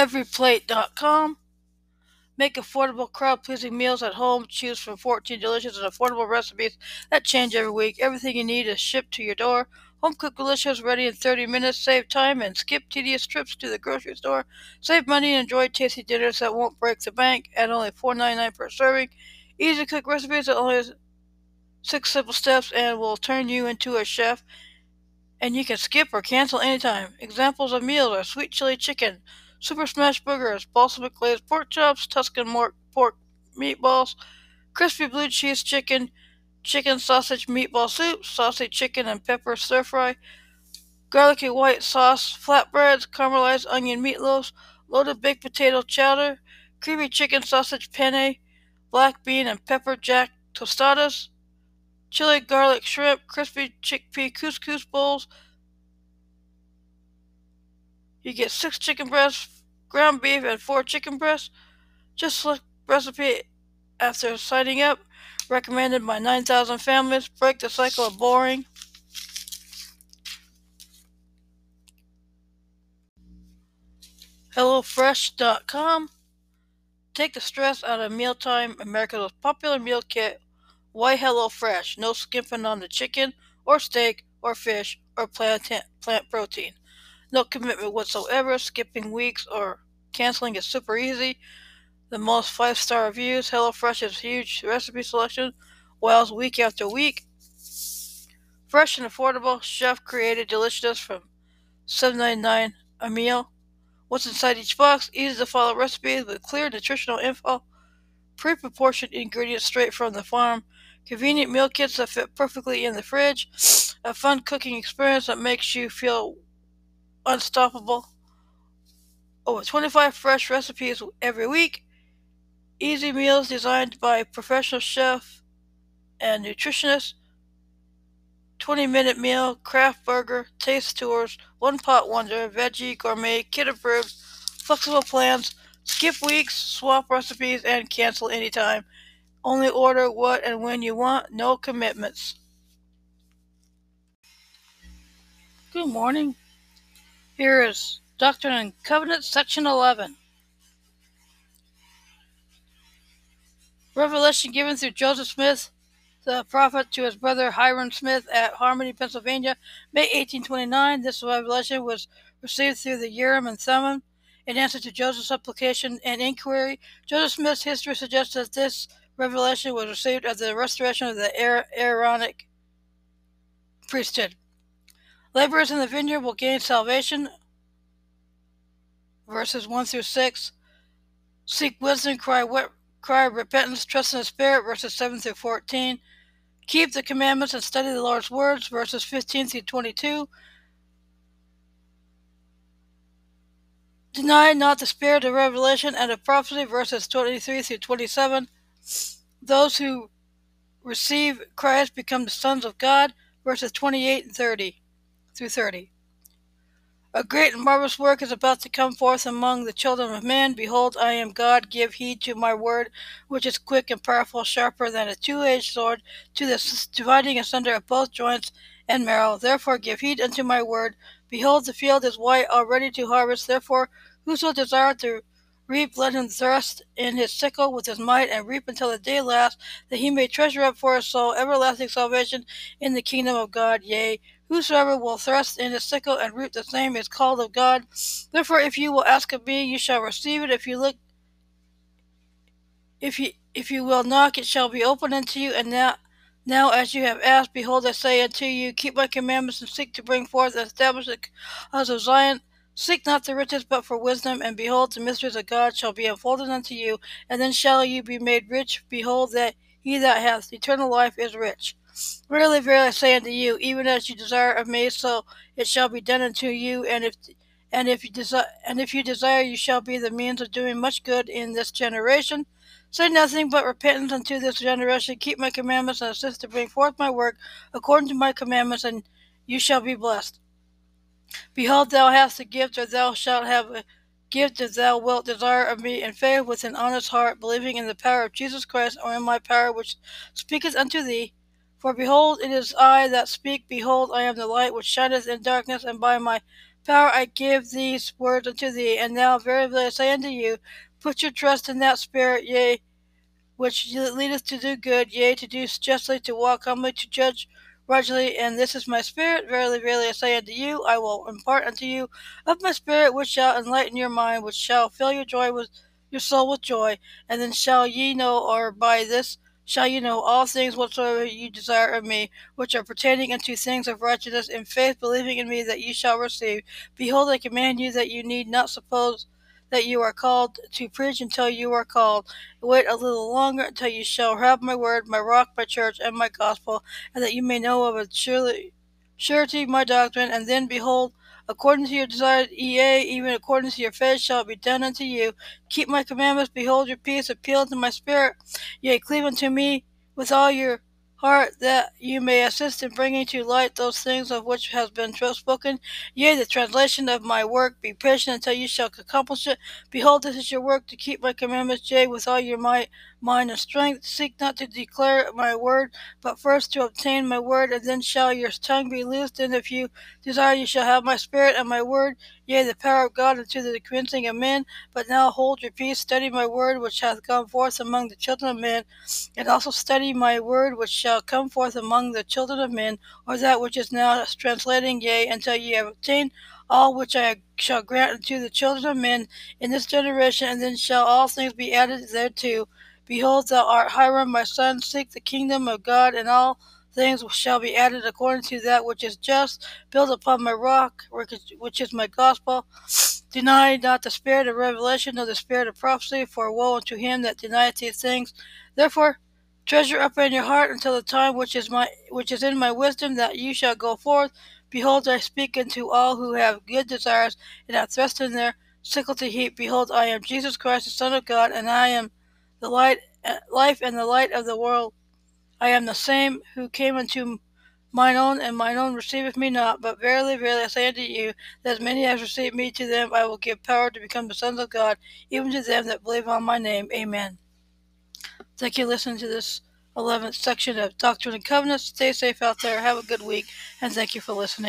everyplate.com. Make affordable, crowd pleasing meals at home. Choose from 14 delicious and affordable recipes that change every week. Everything you need is shipped to your door. Home cooked delicious, ready in 30 minutes. Save time and skip tedious trips to the grocery store. Save money and enjoy tasty dinners that won't break the bank at only $4.99 per serving. Easy to cook recipes that only six simple steps and will turn you into a chef. And you can skip or cancel anytime. Examples of meals are sweet chili chicken, super smash burgers, balsamic glazed pork chops, Tuscan pork meatballs, crispy blue cheese chicken, chicken sausage meatball soup, sausage chicken and pepper stir fry, garlicky white sauce flatbreads, caramelized onion meatloaves, loaded baked potato chowder, creamy chicken sausage penne, black bean and pepper jack tostadas, chili garlic shrimp, crispy chickpea couscous bowls. You get six chicken breasts, ground beef, and four chicken breasts. Just select recipe after signing up. Recommended by 9,000 families. Break the cycle of boring. HelloFresh.com. Take the stress out of mealtime. America's most popular meal kit. Why HelloFresh? No skimping on the chicken or steak or fish or plant, plant protein. No commitment whatsoever. Skipping weeks or canceling is super easy the most five star reviews. HelloFresh's huge recipe selection wows week after week. Fresh and affordable, chef created deliciousness from $7.99 a meal. What's inside each box? Easy to follow recipes with clear nutritional info. Pre proportioned ingredients straight from the farm. Convenient meal kits that fit perfectly in the fridge. A fun cooking experience that makes you feel unstoppable. Over 25 fresh recipes every week. Easy meals designed by professional chef and nutritionist. 20 minute meal, craft burger, taste tours, one pot wonder, veggie, gourmet, kit approved, flexible plans, skip weeks, swap recipes, and cancel anytime. Only order what and when you want, no commitments. Good morning. Here is Doctrine and Covenants, Section 11. Revelation given through Joseph Smith, the prophet, to his brother Hyrum Smith at Harmony, Pennsylvania, May 1829. This revelation was received through the Urim and Thummim. In answer to Joseph's application and inquiry, Joseph Smith's history suggests that this revelation was received at the restoration of the Aaronic priesthood. Laborers in the vineyard will gain salvation. Verses 1 through 6. Seek wisdom, cry, cry of repentance, trust in the Spirit, verses 7 through 14. Keep the commandments and study the Lord's words, verses 15 through 22. Deny not the spirit of revelation and of prophecy, verses 23 through 27. Those who receive Christ become the sons of God, verses 28 and 30 through 30. A great and marvelous work is about to come forth among the children of men. Behold, I am God. Give heed to my word, which is quick and powerful, sharper than a two edged sword, to the dividing asunder of both joints and marrow. Therefore, give heed unto my word. Behold, the field is white, already to harvest. Therefore, whoso desireth to reap, let him thrust in his sickle with his might, and reap until the day last, that he may treasure up for his soul everlasting salvation in the kingdom of God. Yea, Whosoever will thrust in his sickle and root the same is called of God. Therefore, if you will ask of me, you shall receive it. If you look, if you if you will knock, it shall be opened unto you. And now, now as you have asked, behold, I say unto you, keep my commandments and seek to bring forth and establish the cause of Zion. Seek not the riches, but for wisdom, and behold, the mysteries of God shall be unfolded unto you, and then shall you be made rich. Behold, that he that hath eternal life is rich. Verily, verily, I say unto you, even as you desire of me, so it shall be done unto you. And if and if you desire, and if you desire, you shall be the means of doing much good in this generation. Say nothing but repentance unto this generation. Keep my commandments and assist to bring forth my work according to my commandments, and you shall be blessed. Behold, thou hast a gift, or thou shalt have a gift if thou wilt desire of me in faith with an honest heart, believing in the power of Jesus Christ, or in my power which speaketh unto thee. For behold, it is I that speak. Behold, I am the light which shineth in darkness, and by my power I give these words unto thee, and now verily I say unto you, put your trust in that Spirit, yea, which leadeth to do good, yea, to do justly, to walk humbly, to judge righteously, and this is my spirit. Verily, verily, I say unto you, I will impart unto you of my spirit, which shall enlighten your mind, which shall fill your joy with your soul with joy, and then shall ye know, or by this shall you know all things whatsoever you desire of me, which are pertaining unto things of righteousness, in faith believing in me that ye shall receive. Behold, I command you that you need not suppose that you are called to preach until you are called. Wait a little longer until you shall have my word, my rock, my church, and my gospel, and that you may know of a surely, surety my doctrine, and then behold, according to your desire, yea, even according to your faith shall it be done unto you. Keep my commandments, behold your peace, appeal to my spirit, yea, cleave unto me with all your heart, that you may assist in bringing to light those things of which has been spoken. Yea, the translation of my work, be patient until you shall accomplish it. Behold, this is your work, to keep my commandments, yea, with all your might, mind, and strength. Seek not to declare my word, but first to obtain my word, and then shall your tongue be loosed, and if you desire, you shall have my spirit and my word, yea, the power of God unto the convincing of men. But now hold your peace, study my word, which hath gone forth among the children of men, and also study my word, which shall come forth among the children of men, or that which is now translating, yea, until ye have obtained all which I shall grant unto the children of men in this generation, and then shall all things be added thereto. Behold, thou art Hyrum, my son, seek the kingdom of God, and all things shall be added according to that which is just. Build upon my rock, which is my gospel. Deny not the spirit of revelation nor the spirit of prophecy, for woe unto him that denieth these things. Therefore, treasure up in your heart until the time which is my which is in my wisdom, that you shall go forth. Behold, I speak unto all who have good desires, and have thrust in their sickle to heap. Behold, I am Jesus Christ, the Son of God, and I am the light, eh, life, and the light of the world. I am the same who came unto mine own, and mine own receiveth me not. But verily, verily, I say unto you, that as many as receive me, to them I will give power to become the sons of God, even to them that believe on my name. Amen. Thank you for listening to this 11th section of Doctrine and Covenants. Stay safe out there. Have a good week, and thank you for listening.